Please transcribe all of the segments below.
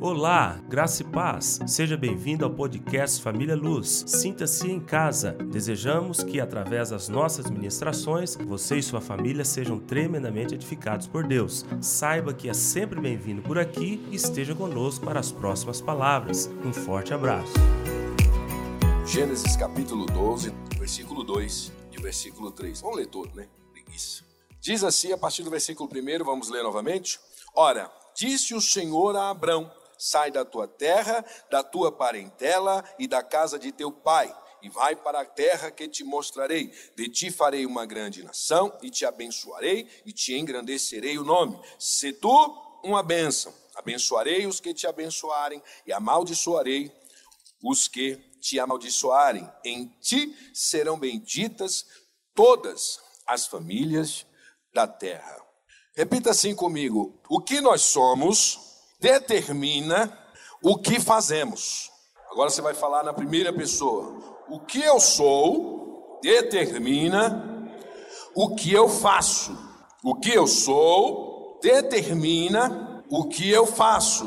Olá, graça e paz. Seja bem-vindo ao podcast Família Luz. Sinta-se em casa. Desejamos que, através das nossas ministrações, você e sua família sejam tremendamente edificados por Deus. Saiba que é sempre bem-vindo por aqui e esteja conosco para as próximas palavras. Um forte abraço. Gênesis capítulo 12, versículo 2 e versículo 3. Vamos ler todo, né? Preguiça. Diz assim, a partir do versículo 1, vamos ler novamente. Ora, disse o Senhor a Abrão: Sai da tua terra, da tua parentela e da casa de teu pai, e vai para a terra que te mostrarei. De ti farei uma grande nação, e te abençoarei, e te engrandecerei o nome. Se tu uma bênção, abençoarei os que te abençoarem, e amaldiçoarei os que te amaldiçoarem. Em ti serão benditas todas as famílias da terra. Repita assim comigo: o que nós somos determina o que fazemos. Agora você vai falar na primeira pessoa. O que eu sou determina o que eu faço. O que eu sou determina o que eu faço.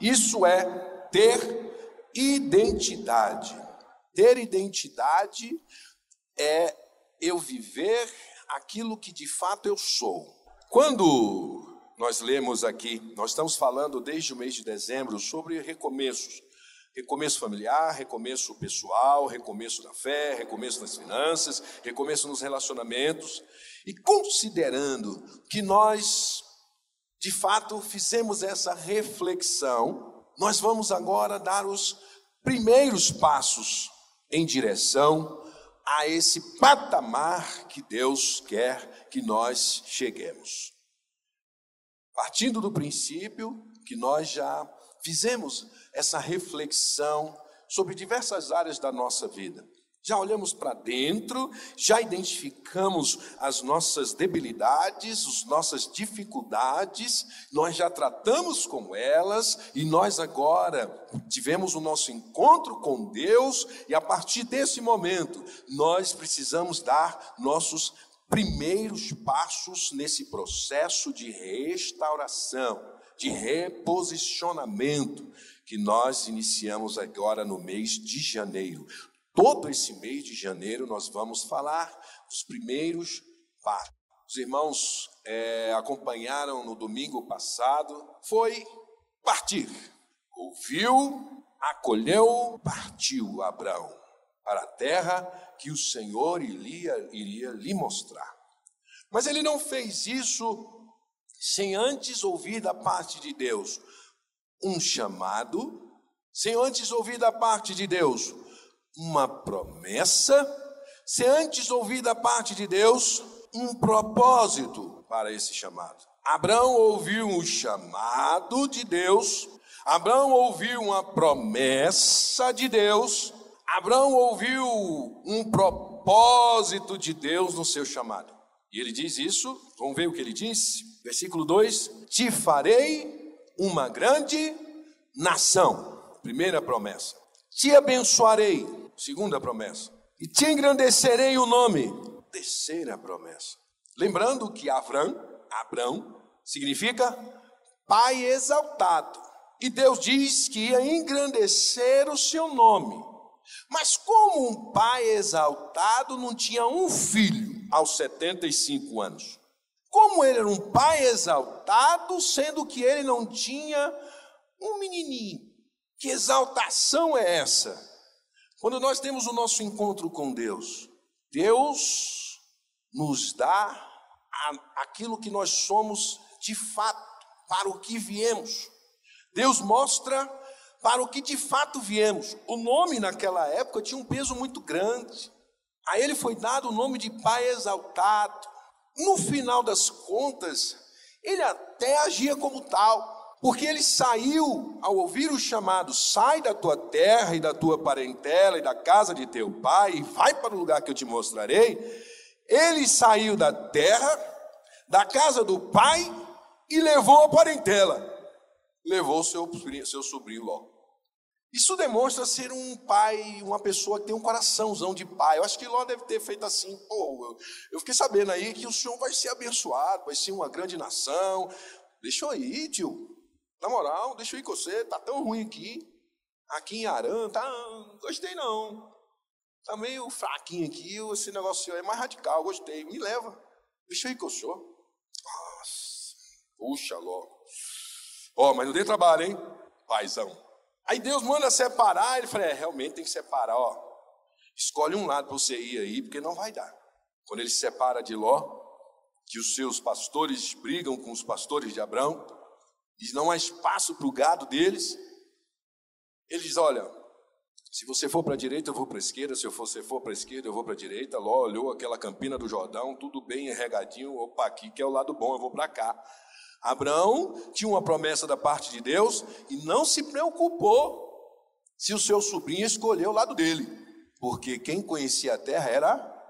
Isso é ter identidade. Ter identidade é eu viver aquilo que de fato eu sou. Quando nós lemos aqui, nós estamos falando desde o mês de dezembro sobre recomeços. Recomeço familiar, recomeço pessoal, recomeço da fé, recomeço das finanças, recomeço nos relacionamentos. E considerando que nós, de fato, fizemos essa reflexão, nós vamos agora dar os primeiros passos em direção a esse patamar que Deus quer que nós cheguemos. Partindo do princípio que nós já fizemos essa reflexão sobre diversas áreas da nossa vida. Já olhamos para dentro, já identificamos as nossas debilidades, as nossas dificuldades, nós já tratamos com elas e nós agora tivemos o nosso encontro com Deus e a partir desse momento nós precisamos dar nossos primeiros passos nesse processo de restauração, de reposicionamento que nós iniciamos agora no mês de janeiro. Todo esse mês de janeiro nós vamos falar os primeiros passos. Os irmãos é, acompanharam no domingo passado, foi partir. Ouviu, acolheu, partiu Abraão para a terra que o Senhor iria, iria lhe mostrar. Mas ele não fez isso sem antes ouvir da parte de Deus um chamado, sem antes ouvir da parte de Deus uma promessa, sem antes ouvir da parte de Deus um propósito para esse chamado. Abraão ouviu um chamado de Deus, Abraão ouviu uma promessa de Deus, Abraão ouviu um propósito de Deus no seu chamado. E ele diz isso, vamos ver o que ele diz? Versículo 2: Te farei uma grande nação. Primeira promessa. Te abençoarei. Segunda promessa. E te engrandecerei o nome. Terceira promessa. Lembrando que Abrão, Abrão significa pai exaltado. E Deus diz que ia engrandecer o seu nome. Mas como um pai exaltado não tinha um filho aos 75 anos? Como ele era um pai exaltado, sendo que ele não tinha um menininho? Que exaltação é essa? Quando nós temos o nosso encontro com Deus, Deus nos dá aquilo que nós somos de fato, para o que viemos. Deus mostra para o que de fato viemos. O nome naquela época tinha um peso muito grande. A ele foi dado o nome de Pai exaltado. No final das contas, ele até agia como tal, porque ele saiu ao ouvir o chamado: sai da tua terra e da tua parentela e da casa de teu pai e vai para o lugar que eu te mostrarei. Ele saiu da terra, da casa do pai e levou a parentela, levou seu, seu sobrinho Ló. Isso demonstra ser um pai, uma pessoa que tem um coraçãozão de pai. Eu acho que Ló deve ter feito assim, pô, eu, fiquei sabendo aí que o senhor vai ser abençoado, vai ser uma grande nação. Deixa eu ir, tio. Na moral, deixa eu ir com você, tá tão ruim aqui. Aqui em Arã, tá, não gostei não. Tá meio fraquinho aqui, esse negócio é mais radical, gostei. Me leva. Deixa eu ir com o senhor. Nossa, puxa logo. Ó, oh, mas não dê trabalho, hein? Paizão. Aí Deus manda separar, ele fala, é, realmente tem que separar, ó. Escolhe um lado para você ir aí, porque não vai dar. Quando ele se separa de Ló, que os seus pastores brigam com os pastores de Abraão, e não há espaço para o gado deles, ele diz: Olha, se você for para a direita, eu vou para a esquerda, se você for para a esquerda, eu vou para a direita. Ló olhou aquela campina do Jordão, tudo bem regadinho, opa, aqui que é o lado bom, eu vou para cá. Abraão tinha uma promessa da parte de Deus e não se preocupou se o seu sobrinho escolheu o lado dele, porque quem conhecia a terra era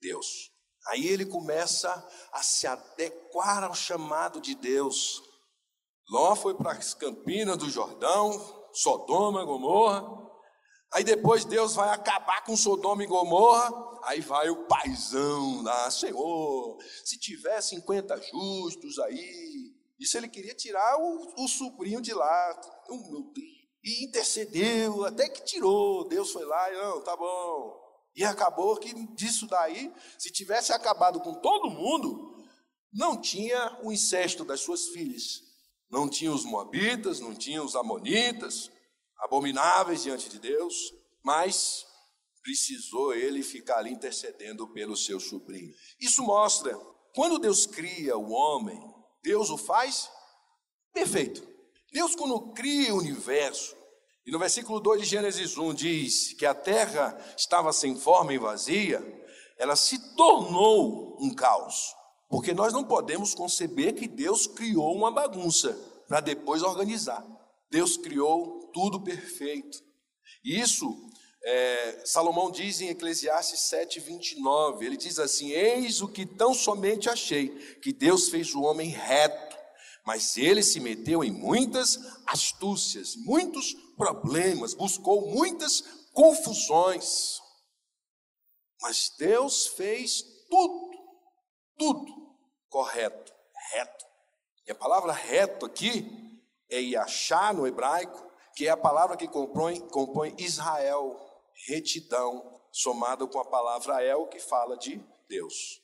Deus. Aí ele começa a se adequar ao chamado de Deus. Ló foi para as campinas do Jordão, Sodoma, Gomorra. Aí depois Deus vai acabar com Sodoma e Gomorra. Aí vai o paizão lá, Senhor, se tiver 50 justos aí. Isso ele queria tirar o, o sobrinho de lá. Oh, meu Deus. E intercedeu, até que tirou. Deus foi lá e não, tá bom. E acabou que disso daí, se tivesse acabado com todo mundo, não tinha o incesto das suas filhas. Não tinha os moabitas, não tinha os amonitas, abomináveis diante de Deus, mas precisou ele ficar ali intercedendo pelo seu sobrinho. Isso mostra, quando Deus cria o homem, Deus o faz perfeito. Deus, quando cria o universo, e no versículo 2 de Gênesis 1 diz que a terra estava sem forma e vazia, ela se tornou um caos. Porque nós não podemos conceber que Deus criou uma bagunça para depois organizar. Deus criou tudo perfeito. E isso, é, Salomão diz em Eclesiastes 7, 29, ele diz assim: Eis o que tão somente achei, que Deus fez o homem reto, mas ele se meteu em muitas astúcias, muitos problemas, buscou muitas confusões. Mas Deus fez tudo, tudo correto, reto. E a palavra reto aqui é Yachá no hebraico, que é a palavra que compõe, compõe Israel, retidão, somado com a palavra El, que fala de Deus.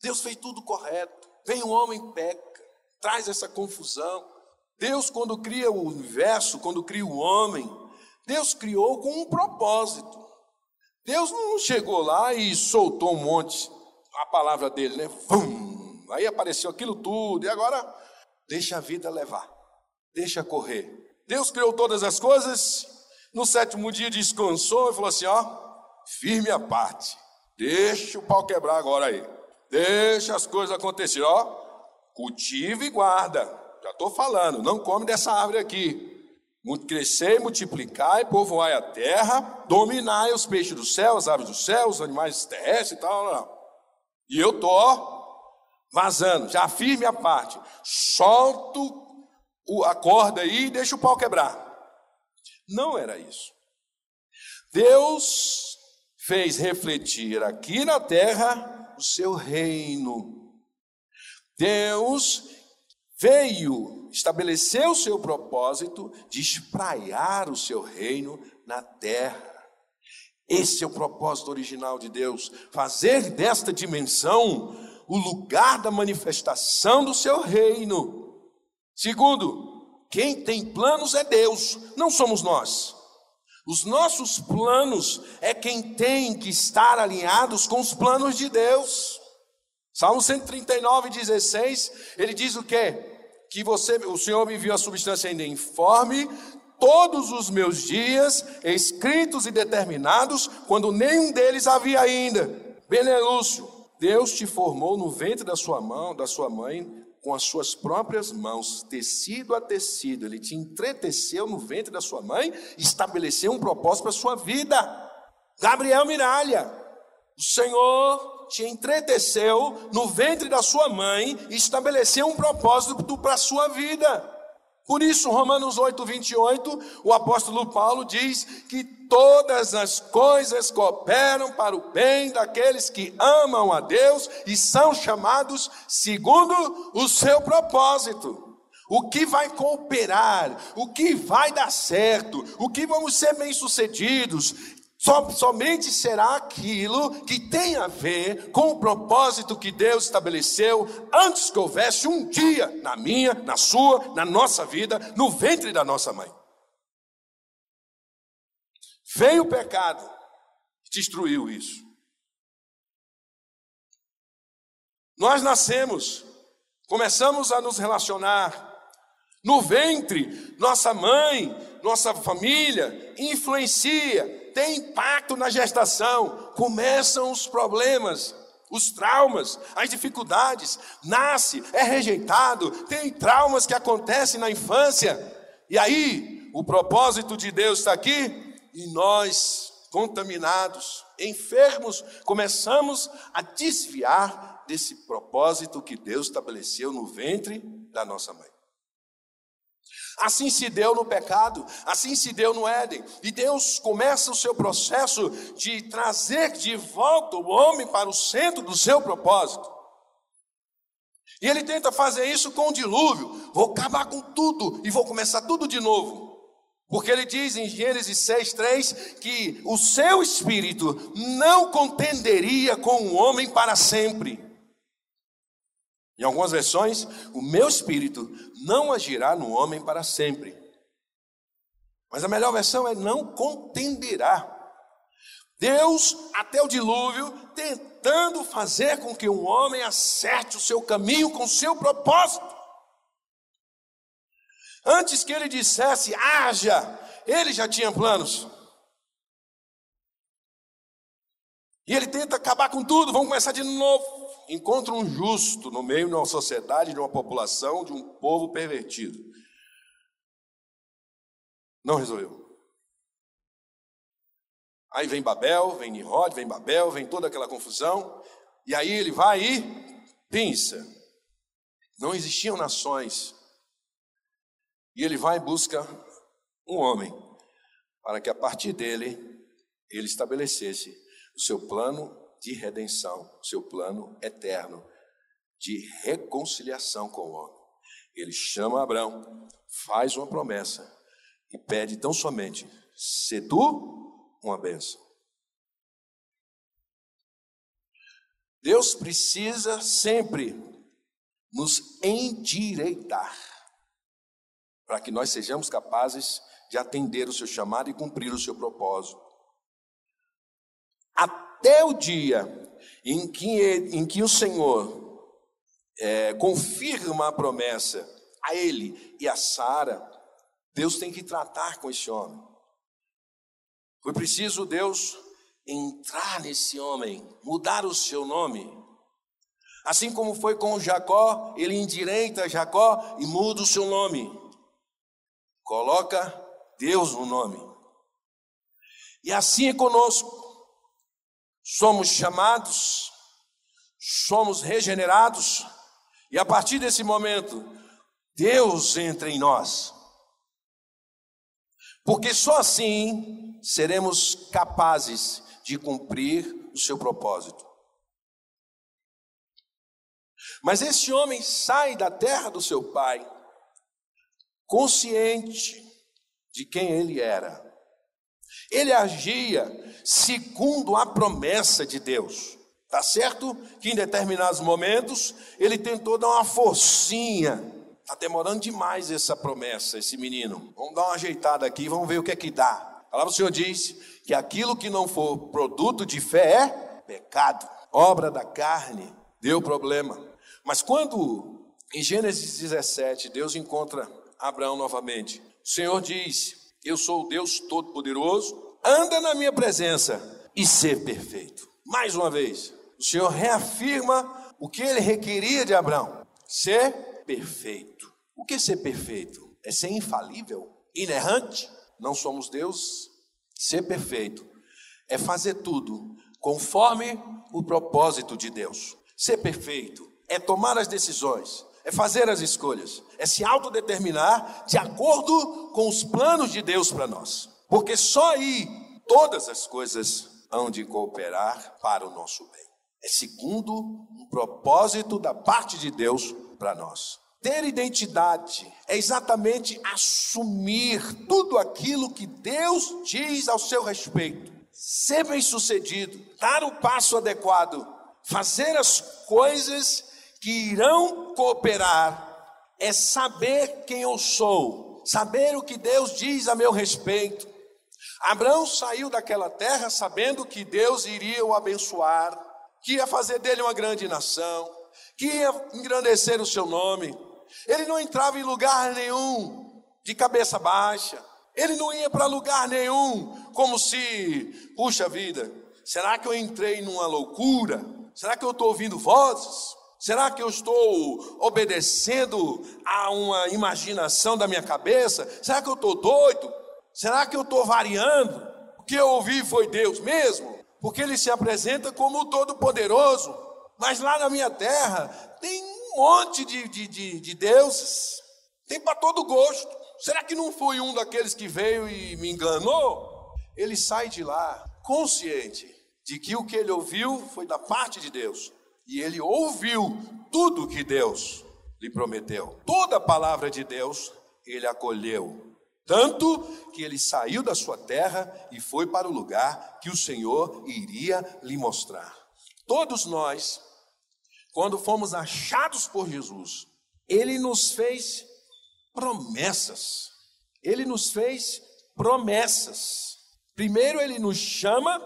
Deus fez tudo correto. Vem o homem peca, traz essa confusão. Deus, quando cria o universo, quando cria o homem, Deus criou com um propósito. Deus não chegou lá e soltou um monte, a palavra dele, né? Vum! Aí apareceu aquilo tudo, e agora deixa a vida levar, deixa correr. Deus criou todas as coisas, no sétimo dia descansou e falou assim: ó, firme a parte, deixa o pau quebrar agora aí, deixa as coisas acontecerem, ó, cultiva e guarda, já estou falando, não come dessa árvore aqui. Crescei, multiplicai, povoai a terra, dominai os peixes do céu, as aves do céu, os animais terrestres e tal. Não, não. E eu estou vazando, já firme a parte, solto a corda aí e deixa o pau quebrar. Não era isso. Deus fez refletir aqui na terra o seu reino. Deus veio estabelecer o seu propósito de espraiar o seu reino na terra. Esse é o propósito original de Deus, fazer desta dimensão o lugar da manifestação do seu reino. Segundo, quem tem planos é Deus, não somos nós. Os nossos planos é quem tem que estar alinhados com os planos de Deus. Salmo 139, 16, ele diz o quê? Que você, o Senhor me enviou a substância ainda informe, todos os meus dias, escritos e determinados, quando nenhum deles havia ainda. Benelúcio, Deus te formou no ventre da sua mão, da sua mãe, com as suas próprias mãos, tecido a tecido, ele te entreteceu no ventre da sua mãe, estabeleceu um propósito para a sua vida. Gabriel Miralha, o Senhor te entreteceu no ventre da sua mãe estabeleceu um propósito para a sua vida. Por isso, Romanos 8, 28, o apóstolo Paulo diz que todas as coisas cooperam para o bem daqueles que amam a Deus e são chamados segundo o seu propósito. o que vai cooperar, o que vai dar certo, o que vamos ser bem-sucedidos, somente será aquilo que tem a ver com o propósito que Deus estabeleceu antes que houvesse um dia na minha, na sua, na nossa vida, no ventre da nossa mãe. Veio o pecado, destruiu isso. Nós nascemos, começamos a nos relacionar. No ventre, nossa mãe, nossa família influencia, tem impacto na gestação. Começam os problemas, os traumas, as dificuldades. Nasce, é rejeitado, tem traumas que acontecem na infância. E aí, o propósito de Deus está aqui e nós, contaminados, enfermos, começamos a desviar desse propósito que Deus estabeleceu no ventre da nossa mãe. Assim se deu no pecado, assim se deu no Éden. E Deus começa o seu processo de trazer de volta o homem para o centro do seu propósito. E ele tenta fazer isso com o dilúvio. Vou acabar com tudo e vou começar tudo de novo. Porque ele diz em Gênesis 6,3 que o seu espírito não contenderia com o homem para sempre. Em algumas versões, o meu espírito não agirá no homem para sempre. Mas a melhor versão é não contenderá. Deus, até o dilúvio, tentando fazer com que o homem acerte o seu caminho com o seu propósito. Antes que ele dissesse, haja, ele já tinha planos. E ele tenta acabar com tudo, vamos começar de novo. Encontra um justo no meio de uma sociedade, de uma população, de um povo pervertido. Não resolveu. Aí vem Babel, vem Nimrod, vem Babel, vem toda aquela confusão. E aí ele vai e pensa. Não existiam nações e ele vai e busca um homem, para que a partir dele ele estabelecesse o seu plano de redenção, seu plano eterno de reconciliação com o homem. Ele chama Abraão, faz uma promessa e pede tão somente: se tu uma bênção. Deus precisa sempre nos endireitar para que nós sejamos capazes de atender o seu chamado e cumprir o seu propósito. Até o dia em que, em que o Senhor é, confirma a promessa a ele e a Sara, Deus tem que tratar com esse homem. Foi preciso Deus entrar nesse homem, mudar o seu nome. Assim como foi com Jacó, ele endireita Jacó e muda o seu nome. Coloca Deus no nome. E assim é conosco. Somos chamados, somos regenerados, e a partir desse momento, Deus entra em nós. Porque só assim seremos capazes de cumprir o seu propósito. Mas esse homem sai da terra do seu pai consciente de quem ele era. Ele agia segundo a promessa de Deus. Tá certo que em determinados momentos ele tentou dar uma forcinha. Tá demorando demais essa promessa, esse menino. Vamos dar uma ajeitada aqui, vamos ver o que é que dá. A palavra do Senhor diz que aquilo que não for produto de fé é pecado, obra da carne, deu problema. Mas quando em Gênesis 17 Deus encontra Abraão novamente. O Senhor diz: Eu sou o Deus Todo-Poderoso, anda na minha presença e ser perfeito. Mais uma vez, o Senhor reafirma o que ele requeria de Abraão: ser perfeito. O que é ser perfeito? É ser infalível, inerrante? Não somos Deus. Ser perfeito é fazer tudo conforme o propósito de Deus. Ser perfeito é tomar as decisões é fazer as escolhas, é se autodeterminar de acordo com os planos de Deus para nós. Porque só aí todas as coisas hão de cooperar para o nosso bem. É segundo um propósito da parte de Deus para nós. Ter identidade é exatamente assumir tudo aquilo que Deus diz ao seu respeito. Ser bem-sucedido, dar o passo adequado, fazer as coisas que irão cooperar, é saber quem eu sou, saber o que Deus diz a meu respeito. Abraão saiu daquela terra sabendo que Deus iria o abençoar, que ia fazer dele uma grande nação, que ia engrandecer o seu nome. Ele não entrava em lugar nenhum de cabeça baixa. Ele não ia para lugar nenhum como se, puxa vida, será que eu entrei numa loucura? Será que eu estou ouvindo vozes? Será que eu estou obedecendo a uma imaginação da minha cabeça? Será que eu estou doido? Será que eu estou variando? O que eu ouvi foi Deus mesmo? Porque ele se apresenta como o Todo-Poderoso. Mas lá na minha terra tem um monte de, de, de, de deuses. Tem para todo gosto. Será que não foi um daqueles que veio e me enganou? Ele sai de lá consciente de que o que ele ouviu foi da parte de Deus. E ele ouviu tudo que Deus lhe prometeu. Toda a palavra de Deus ele acolheu. Tanto que ele saiu da sua terra e foi para o lugar que o Senhor iria lhe mostrar. Todos nós, quando fomos achados por Jesus, ele nos fez promessas. Ele nos fez promessas. Primeiro ele nos chama: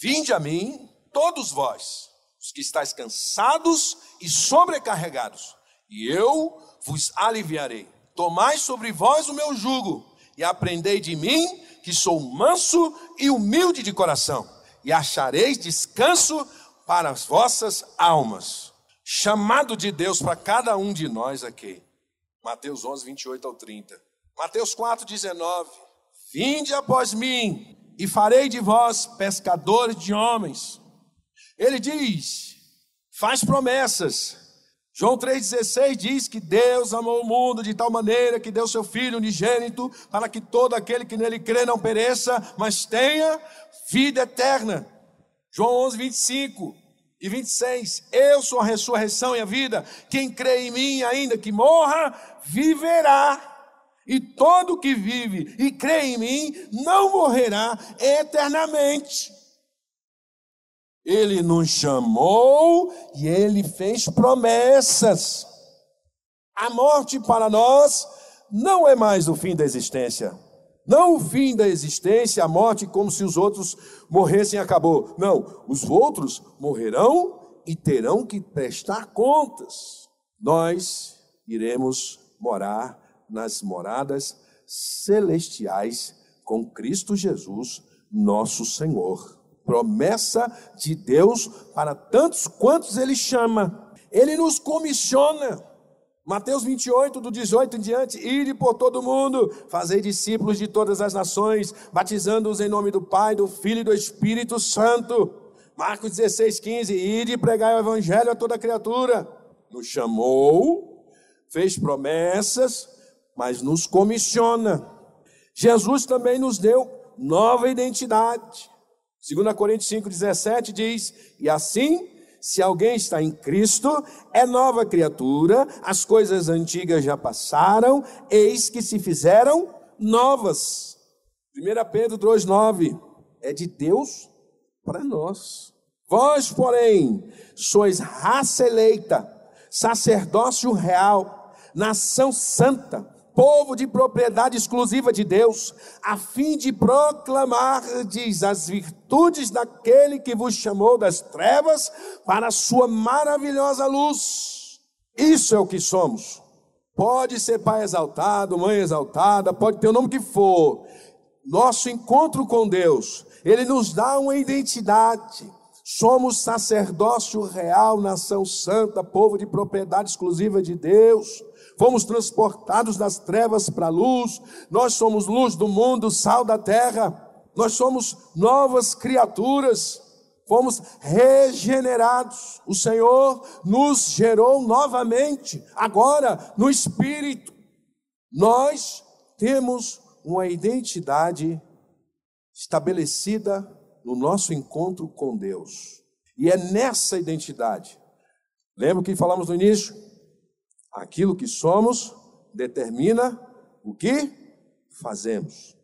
Vinde a mim, todos vós, os que estáis cansados e sobrecarregados, e eu vos aliviarei. Tomai sobre vós o meu jugo e aprendei de mim, que sou manso e humilde de coração, e achareis descanso para as vossas almas. Chamado de Deus para cada um de nós aqui. Mateus 11, 28 ao 30. Mateus 4, 19. Vinde após mim, e farei de vós pescadores de homens. Ele diz, faz promessas, João 3,16 diz que Deus amou o mundo de tal maneira que deu seu Filho unigênito para que todo aquele que nele crê não pereça, mas tenha vida eterna. João 11, 25 e 26. Eu sou a ressurreição e a vida. Quem crê em mim, ainda que morra, viverá. E todo que vive e crê em mim não morrerá eternamente. Ele nos chamou e ele fez promessas. A morte para nós não é mais o fim da existência. Não o fim da existência, a morte como se os outros morressem e acabou. Não, os outros morrerão e terão que prestar contas. Nós iremos morar nas moradas celestiais com Cristo Jesus, nosso Senhor promessa de Deus para tantos quantos Ele chama. Ele nos comissiona. Mateus 28, do 18 em diante, ide por todo mundo, fazei discípulos de todas as nações, batizando-os em nome do Pai, do Filho e do Espírito Santo. Marcos 16, 15, ide pregar o Evangelho a toda criatura. Nos chamou, fez promessas, mas nos comissiona. Jesus também nos deu nova identidade. 2 Coríntios 5,17 diz: E assim, se alguém está em Cristo, é nova criatura, as coisas antigas já passaram, eis que se fizeram novas. 1 Pedro 2,9 é de Deus para nós. Vós, porém, sois raça eleita, sacerdócio real, nação santa povo de propriedade exclusiva de Deus, a fim de proclamar as virtudes daquele que vos chamou das trevas para a sua maravilhosa luz. Isso é o que somos. Pode ser pai exaltado, mãe exaltada, pode ter o nome que for. Nosso encontro com Deus, ele nos dá uma identidade. Somos sacerdócio real, nação santa, povo de propriedade exclusiva de Deus fomos transportados das trevas para a luz, nós somos luz do mundo, sal da terra, nós somos novas criaturas, fomos regenerados. O Senhor nos gerou novamente, agora no Espírito. Nós temos uma identidade estabelecida no nosso encontro com Deus. E é nessa identidade. Lembra que falamos no início? Aquilo que somos determina o que fazemos.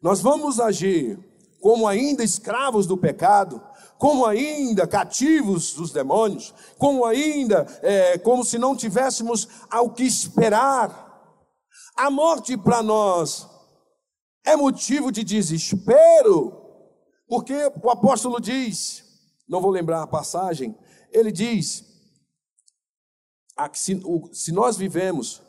Nós vamos agir como ainda escravos do pecado, como ainda cativos dos demônios, como ainda é, como se não tivéssemos ao que esperar. A morte para nós é motivo de desespero, porque o apóstolo diz, não vou lembrar a passagem, ele diz: se, se nós vivemos,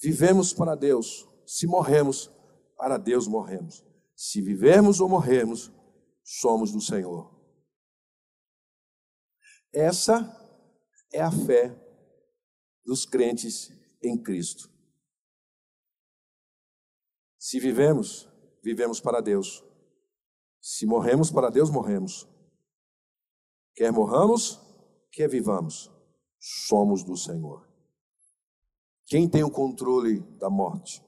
vivemos para Deus, se morremos, para Deus morremos. Se vivermos ou morrermos, somos do Senhor. Essa é a fé dos crentes em Cristo. Se vivemos, vivemos para Deus. Se morremos para Deus, morremos. Quer morramos, quer vivamos, somos do Senhor. Quem tem o controle da morte?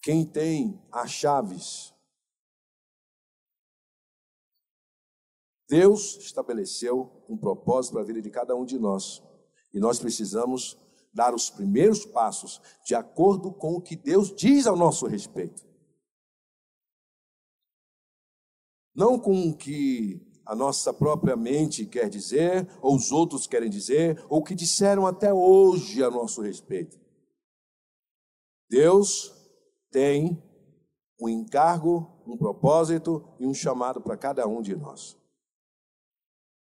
Quem tem as chaves? Deus estabeleceu um propósito para a vida de cada um de nós. E nós precisamos dar os primeiros passos de acordo com o que Deus diz ao nosso respeito. Não com o que a nossa própria mente quer dizer, ou os outros querem dizer, ou o que disseram até hoje a nosso respeito. Deus tem um encargo, um propósito e um chamado para cada um de nós.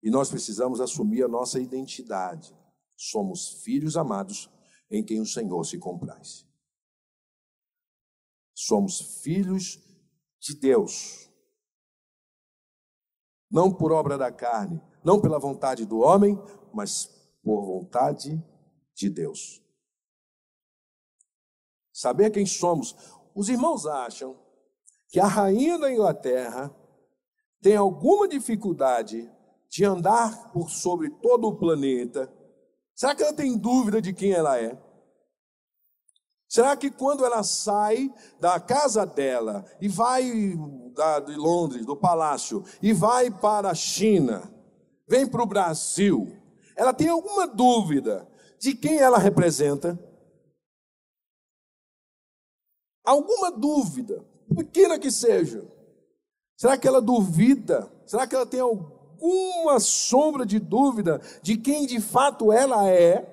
E nós precisamos assumir a nossa identidade. Somos filhos amados em quem o Senhor se compraz. Somos filhos de Deus. Não por obra da carne, não pela vontade do homem, mas por vontade de Deus. Saber quem somos. Os irmãos acham que a rainha da Inglaterra tem alguma dificuldade de andar por sobre todo o planeta. Será que ela tem dúvida de quem ela é? Será que quando ela sai da casa dela e vai da, de Londres, do palácio, e vai para a China, vem para o Brasil, ela tem alguma dúvida de quem ela representa? alguma dúvida, pequena que seja, será que ela duvida? Será que ela tem alguma sombra de dúvida de quem de fato ela é?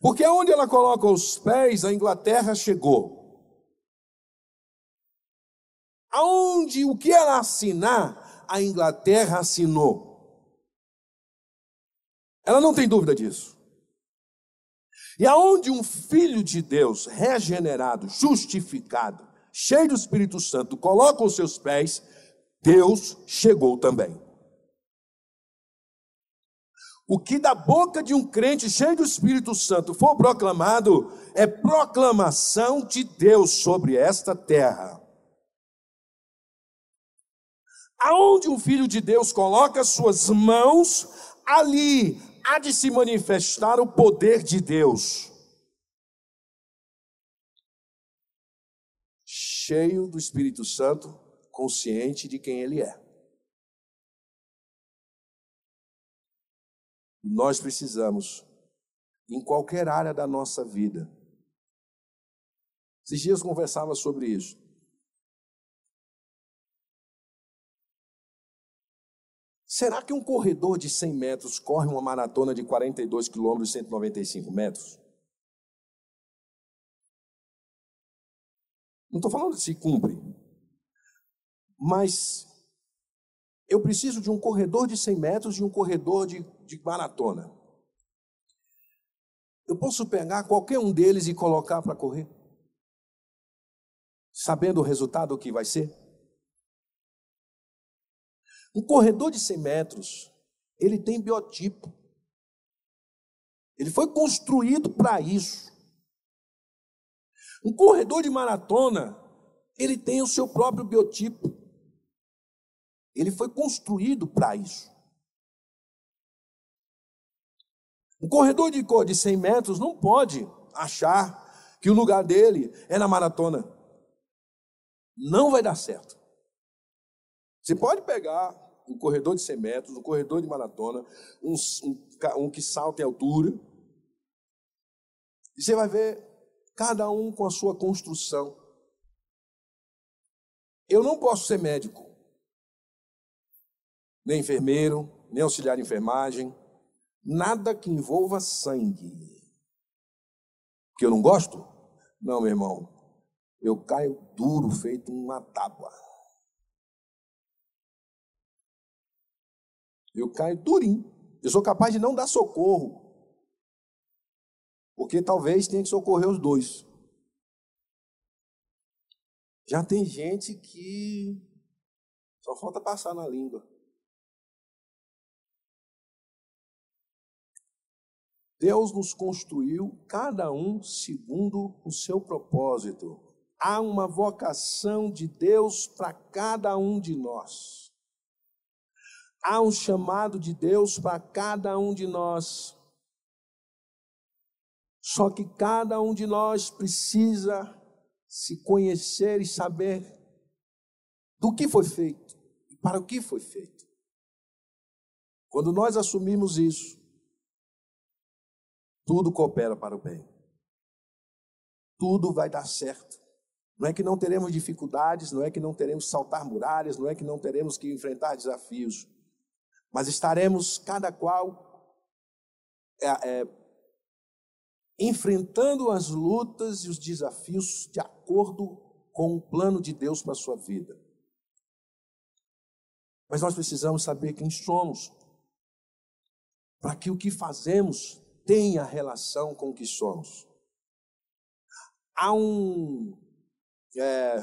Porque onde ela coloca os pés, a Inglaterra chegou. Aonde o que ela assinar, a Inglaterra assinou. Ela não tem dúvida disso. E aonde um filho de Deus, regenerado, justificado, cheio do Espírito Santo, coloca os seus pés, Deus chegou também. O que da boca de um crente cheio do Espírito Santo for proclamado é proclamação de Deus sobre esta terra. Aonde um filho de Deus coloca suas mãos, ali há de se manifestar o poder de Deus. Cheio do Espírito Santo, consciente de quem Ele é. Nós precisamos, em qualquer área da nossa vida, esses dias conversava sobre isso. Será que um corredor de 100 metros corre uma maratona de 42 quilômetros e 195 metros? Não estou falando se cumpre, mas eu preciso de um corredor de 100 metros e um corredor de, de maratona. Eu posso pegar qualquer um deles e colocar para correr, sabendo o resultado que vai ser? Um corredor de 100 metros, ele tem biotipo. Ele foi construído para isso. Um corredor de maratona, ele tem o seu próprio biotipo. Ele foi construído para isso. Um corredor de, de 100 metros não pode achar que o lugar dele é na maratona. Não vai dar certo. Você pode pegar um corredor de 100 metros, um corredor de maratona, um, um, um que salta em altura, E você vai ver cada um com a sua construção. Eu não posso ser médico, nem enfermeiro, nem auxiliar de enfermagem, nada que envolva sangue. Que eu não gosto? Não, meu irmão. Eu caio duro, feito uma tábua. Eu caio durinho. Eu sou capaz de não dar socorro. Porque talvez tenha que socorrer os dois. Já tem gente que só falta passar na língua. Deus nos construiu, cada um segundo o seu propósito. Há uma vocação de Deus para cada um de nós. Há um chamado de Deus para cada um de nós. Só que cada um de nós precisa se conhecer e saber do que foi feito e para o que foi feito. Quando nós assumimos isso, tudo coopera para o bem. Tudo vai dar certo. Não é que não teremos dificuldades, não é que não teremos que saltar muralhas, não é que não teremos que enfrentar desafios, mas estaremos cada qual é, é, enfrentando as lutas e os desafios de acordo com o plano de Deus para a sua vida. Mas nós precisamos saber quem somos, para que o que fazemos tenha relação com o que somos. Há um, é,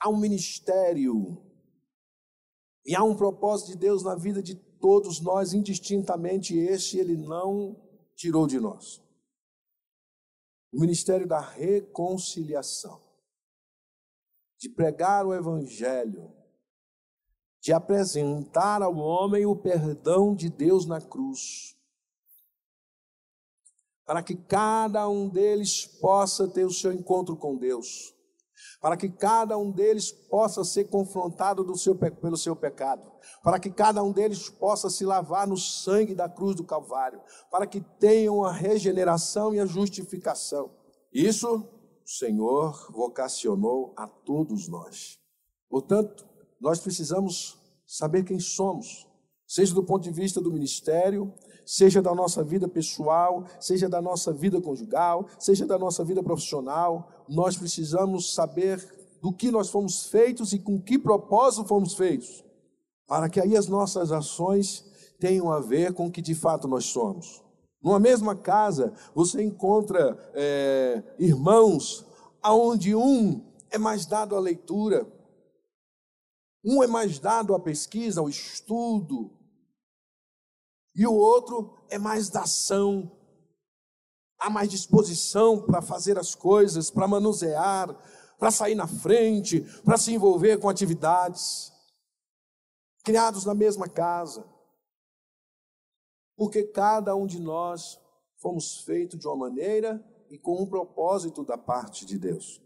há um ministério e há um propósito de Deus na vida de todos nós, indistintamente, esse ele não tirou de nós o ministério da reconciliação, de pregar o evangelho, de apresentar ao homem o perdão de Deus na cruz, para que cada um deles possa ter o seu encontro com Deus, para que cada um deles possa ser confrontado seu, pelo seu pecado, para que cada um deles possa se lavar no sangue da cruz do Calvário, para que tenham a regeneração e a justificação. Isso o Senhor vocacionou a todos nós. Portanto, nós precisamos saber quem somos, seja do ponto de vista do ministério, seja da nossa vida pessoal, seja da nossa vida conjugal, seja da nossa vida profissional. Nós precisamos saber do que nós fomos feitos e com que propósito fomos feitos para que aí as nossas ações tenham a ver com o que de fato nós somos. Numa mesma casa, você encontra é, irmãos aonde um é mais dado à leitura, um é mais dado à pesquisa, ao estudo, e o outro é mais da ação, há mais disposição para fazer as coisas, para manusear, para sair na frente, para se envolver com atividades criados na mesma casa. Porque cada um de nós fomos feitos de uma maneira e com um propósito da parte de Deus.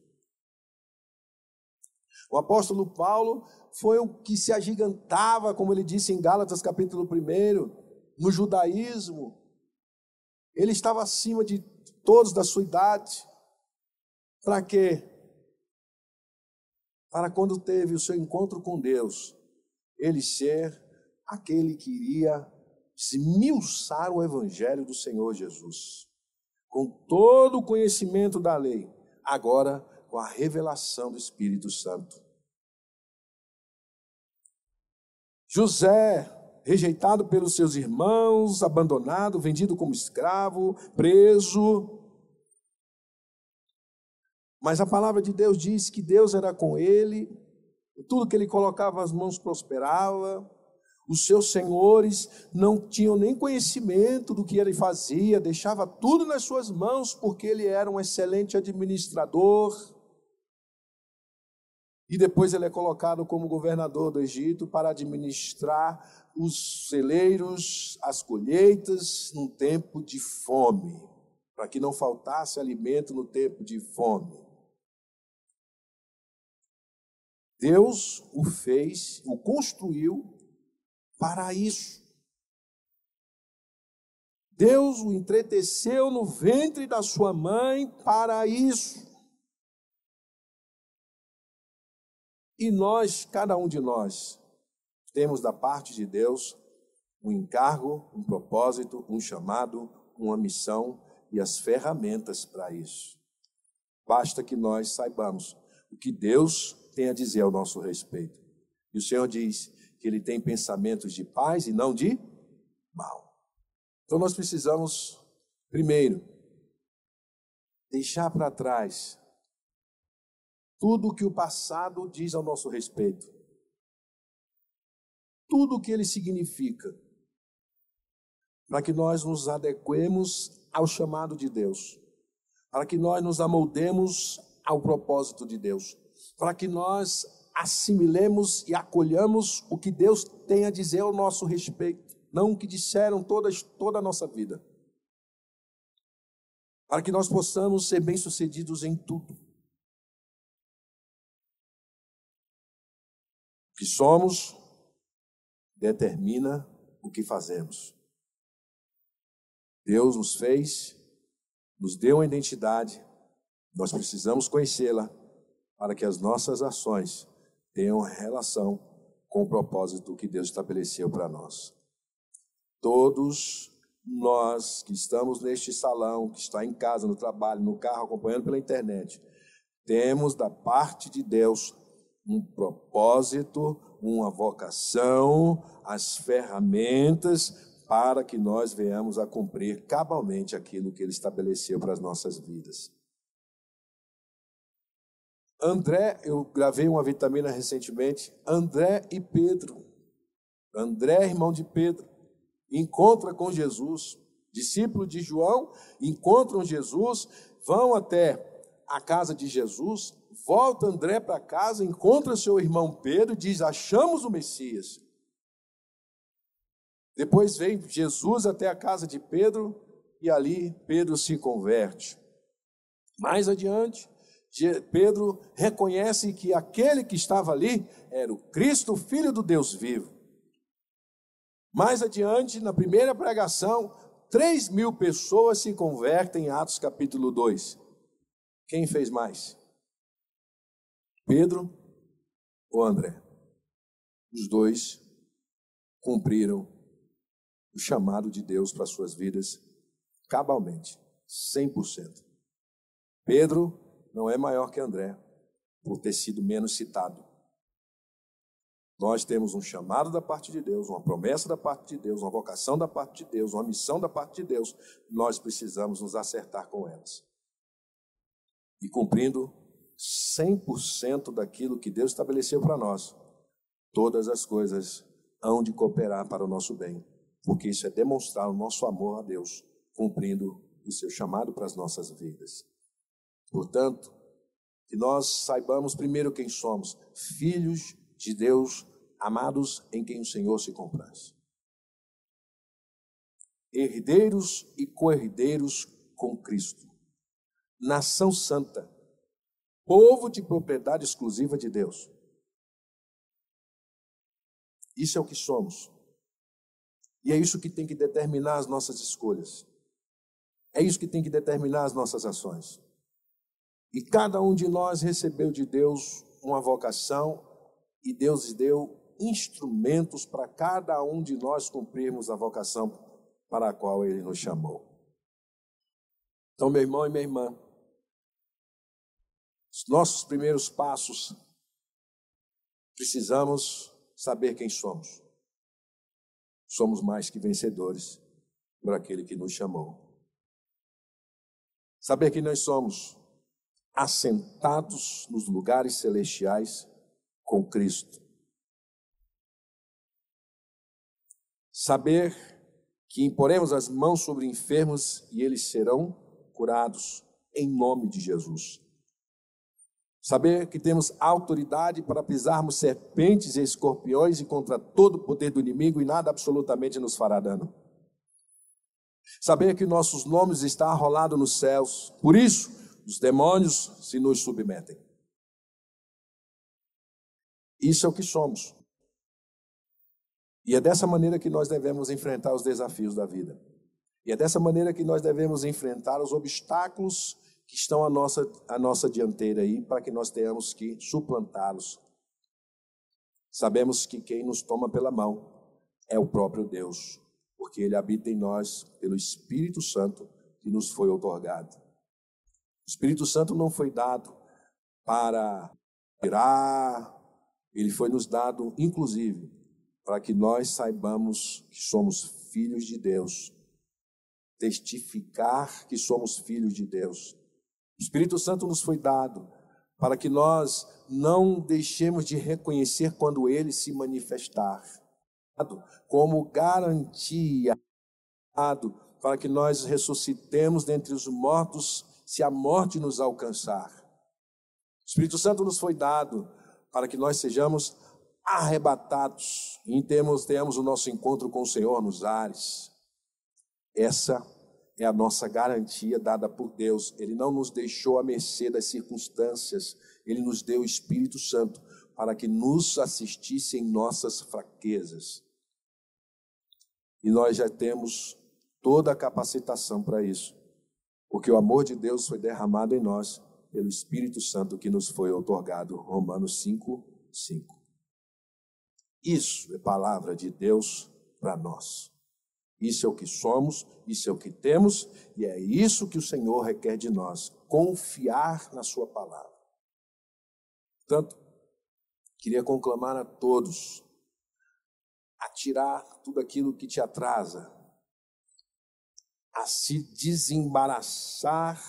O apóstolo Paulo foi o que se agigantava, como ele disse em Gálatas capítulo 1, no judaísmo. Ele estava acima de todos da sua idade. Para quê? Para quando teve o seu encontro com Deus, ele ser aquele que iria esmiuçar o evangelho do Senhor Jesus, com todo o conhecimento da lei, agora com a revelação do Espírito Santo. José, rejeitado pelos seus irmãos, abandonado, vendido como escravo, preso. Mas a palavra de Deus diz que Deus era com ele tudo que ele colocava as mãos prosperava. Os seus senhores não tinham nem conhecimento do que ele fazia, deixava tudo nas suas mãos, porque ele era um excelente administrador. E depois ele é colocado como governador do Egito para administrar os celeiros, as colheitas, num tempo de fome, para que não faltasse alimento no tempo de fome. Deus o fez, o construiu para isso. Deus o entreteceu no ventre da sua mãe para isso. E nós, cada um de nós, temos da parte de Deus um encargo, um propósito, um chamado, uma missão e as ferramentas para isso. Basta que nós saibamos o que Deus tem a dizer ao nosso respeito. E o Senhor diz que Ele tem pensamentos de paz e não de mal. Então nós precisamos, primeiro, deixar para trás tudo o que o passado diz ao nosso respeito, tudo o que ele significa, para que nós nos adequemos ao chamado de Deus, para que nós nos amoldemos ao propósito de Deus, para que nós assimilemos e acolhamos o que Deus tem a dizer ao nosso respeito. Não o que disseram toda, toda a nossa vida. Para que nós possamos ser bem-sucedidos em tudo. Que somos determina o que fazemos. Deus nos fez, nos deu uma identidade, nós precisamos conhecê-la para que as nossas ações tenham relação com o propósito que Deus estabeleceu para nós. Todos nós que estamos neste salão, que está em casa, no trabalho, no carro, acompanhando pela internet, temos da parte de Deus um propósito, uma vocação, as ferramentas para que nós venhamos a cumprir cabalmente aquilo que Ele estabeleceu para as nossas vidas. André, eu gravei uma vitamina recentemente, André e Pedro. André, irmão de Pedro encontra com Jesus. Discípulo de João encontram Jesus, vão até a casa de Jesus, volta André para casa, encontra seu irmão Pedro diz: Achamos o Messias. Depois vem Jesus até a casa de Pedro e ali Pedro se converte. Mais adiante, Pedro reconhece que aquele que estava ali era o Cristo, filho do Deus vivo. Mais adiante, na primeira pregação, 3 mil pessoas se convertem em Atos capítulo 2. Quem fez mais? Pedro ou André? Os dois cumpriram o chamado de Deus para suas vidas cabalmente, 100%. Pedro não é maior que André, por ter sido menos citado. Nós temos um chamado da parte de Deus, uma promessa da parte de Deus, uma vocação da parte de Deus, uma missão da parte de Deus. Nós precisamos nos acertar com elas. E cumprindo 100% daquilo que Deus estabeleceu para nós, todas as coisas hão de cooperar para o nosso bem, porque isso é demonstrar o nosso amor a Deus, cumprindo o seu chamado para as nossas vidas. Portanto, que nós saibamos primeiro quem somos, filhos de Deus, amados em quem o Senhor se compraz. Herdeiros e co-herdeiros com Cristo. Nação santa. Povo de propriedade exclusiva de Deus. Isso é o que somos. E é isso que tem que determinar as nossas escolhas. É isso que tem que determinar as nossas ações. E cada um de nós recebeu de Deus uma vocação e Deus deu instrumentos para cada um de nós cumprirmos a vocação para a qual Ele nos chamou. Então, meu irmão e minha irmã, nossos primeiros passos, precisamos saber quem somos. Somos mais que vencedores por aquele que nos chamou. Saber que nós somos assentados nos lugares celestiais com Cristo. Saber que imporemos as mãos sobre enfermos e eles serão curados em nome de Jesus. Saber que temos autoridade para pisarmos serpentes e escorpiões e contra todo o poder do inimigo e nada absolutamente nos fará dano. Saber que nossos nomes estão arrolados nos céus, por isso os demônios se nos submetem. Isso é o que somos. E é dessa maneira que nós devemos enfrentar os desafios da vida. E é dessa maneira que nós devemos enfrentar os obstáculos que estão à nossa, à nossa dianteira aí, para que nós tenhamos que suplantá-los. Sabemos que quem nos toma pela mão é o próprio Deus, porque Ele habita em nós pelo Espírito Santo que nos foi otorgado. O Espírito Santo não foi dado para tirar, ele foi nos dado, inclusive, para que nós saibamos que somos filhos de Deus, testificar que somos filhos de Deus. O Espírito Santo nos foi dado para que nós não deixemos de reconhecer quando ele se manifestar, como garantia para que nós ressuscitemos dentre os mortos se a morte nos alcançar. O Espírito Santo nos foi dado para que nós sejamos arrebatados e tenhamos o nosso encontro com o Senhor nos ares. Essa é a nossa garantia dada por Deus. Ele não nos deixou à mercê das circunstâncias, ele nos deu o Espírito Santo para que nos assistisse em nossas fraquezas. E nós já temos toda a capacitação para isso, porque o amor de Deus foi derramado em nós pelo Espírito Santo que nos foi otorgado. Romanos 5, 5. Isso é palavra de Deus para nós. Isso é o que somos, isso é o que temos, e é isso que o Senhor requer de nós: confiar na Sua palavra. Portanto, queria conclamar a todos a tirar tudo aquilo que te atrasa, a se desembaraçar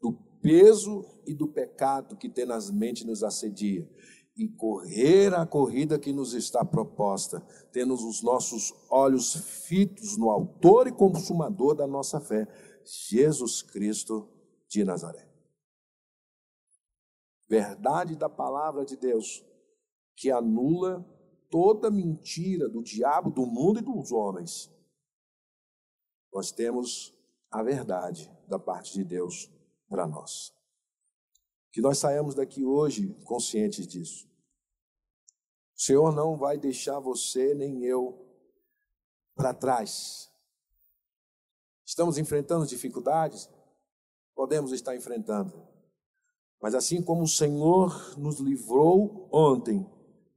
do peso e do pecado que tenazmente nos assedia e correr a corrida que nos está proposta, tendo os nossos olhos fitos no Autor e Consumador da nossa fé, Jesus Cristo de Nazaré. Verdade da palavra de Deus, que anula toda mentira do diabo, do mundo e dos homens. Nós temos a verdade da parte de Deus para nós. Que nós saímos daqui hoje conscientes disso. O Senhor não vai deixar você nem eu para trás. Estamos enfrentando dificuldades? Podemos estar enfrentando. Mas assim como o Senhor nos livrou ontem,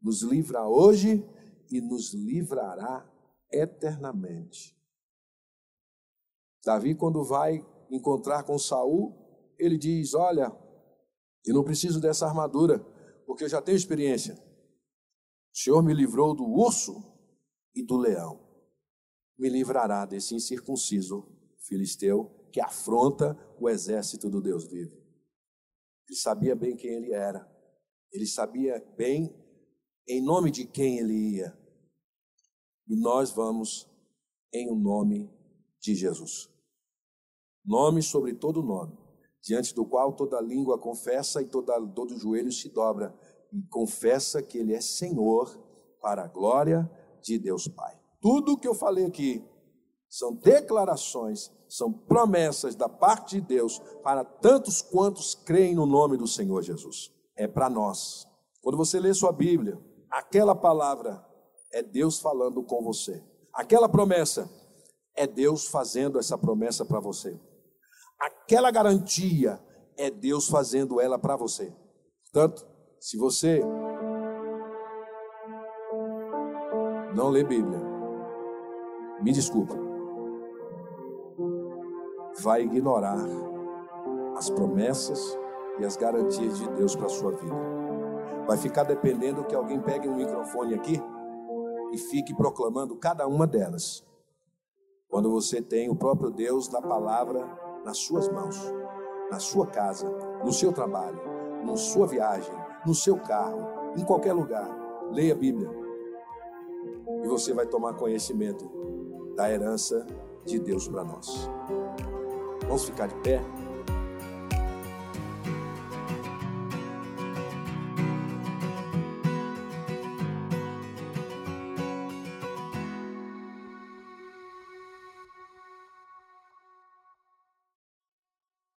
nos livra hoje e nos livrará eternamente. Davi, quando vai encontrar com Saul, ele diz: Olha, eu não preciso dessa armadura, porque eu já tenho experiência. O Senhor me livrou do urso e do leão. Me livrará desse incircunciso filisteu que afronta o exército do Deus vivo. Ele sabia bem quem ele era. Ele sabia bem em nome de quem ele ia. E nós vamos em o nome de Jesus. Nome sobre todo nome, diante do qual toda língua confessa e toda, todo joelho se dobra e confessa que Ele é Senhor para a glória de Deus Pai. Tudo o que eu falei aqui são declarações, são promessas da parte de Deus para tantos quantos creem no nome do Senhor Jesus. É para nós. Quando você lê sua Bíblia, aquela palavra é Deus falando com você. Aquela promessa é Deus fazendo essa promessa para você. Aquela garantia é Deus fazendo ela para você. Portanto, se você não lê Bíblia, me desculpa, vai ignorar as promessas e as garantias de Deus para a sua vida. Vai ficar dependendo que alguém pegue um microfone aqui e fique proclamando cada uma delas. Quando você tem o próprio Deus na palavra nas suas mãos, na sua casa, no seu trabalho, na sua viagem, no seu carro, em qualquer lugar. Leia a Bíblia. E você vai tomar conhecimento da herança de Deus para nós. Vamos ficar de pé?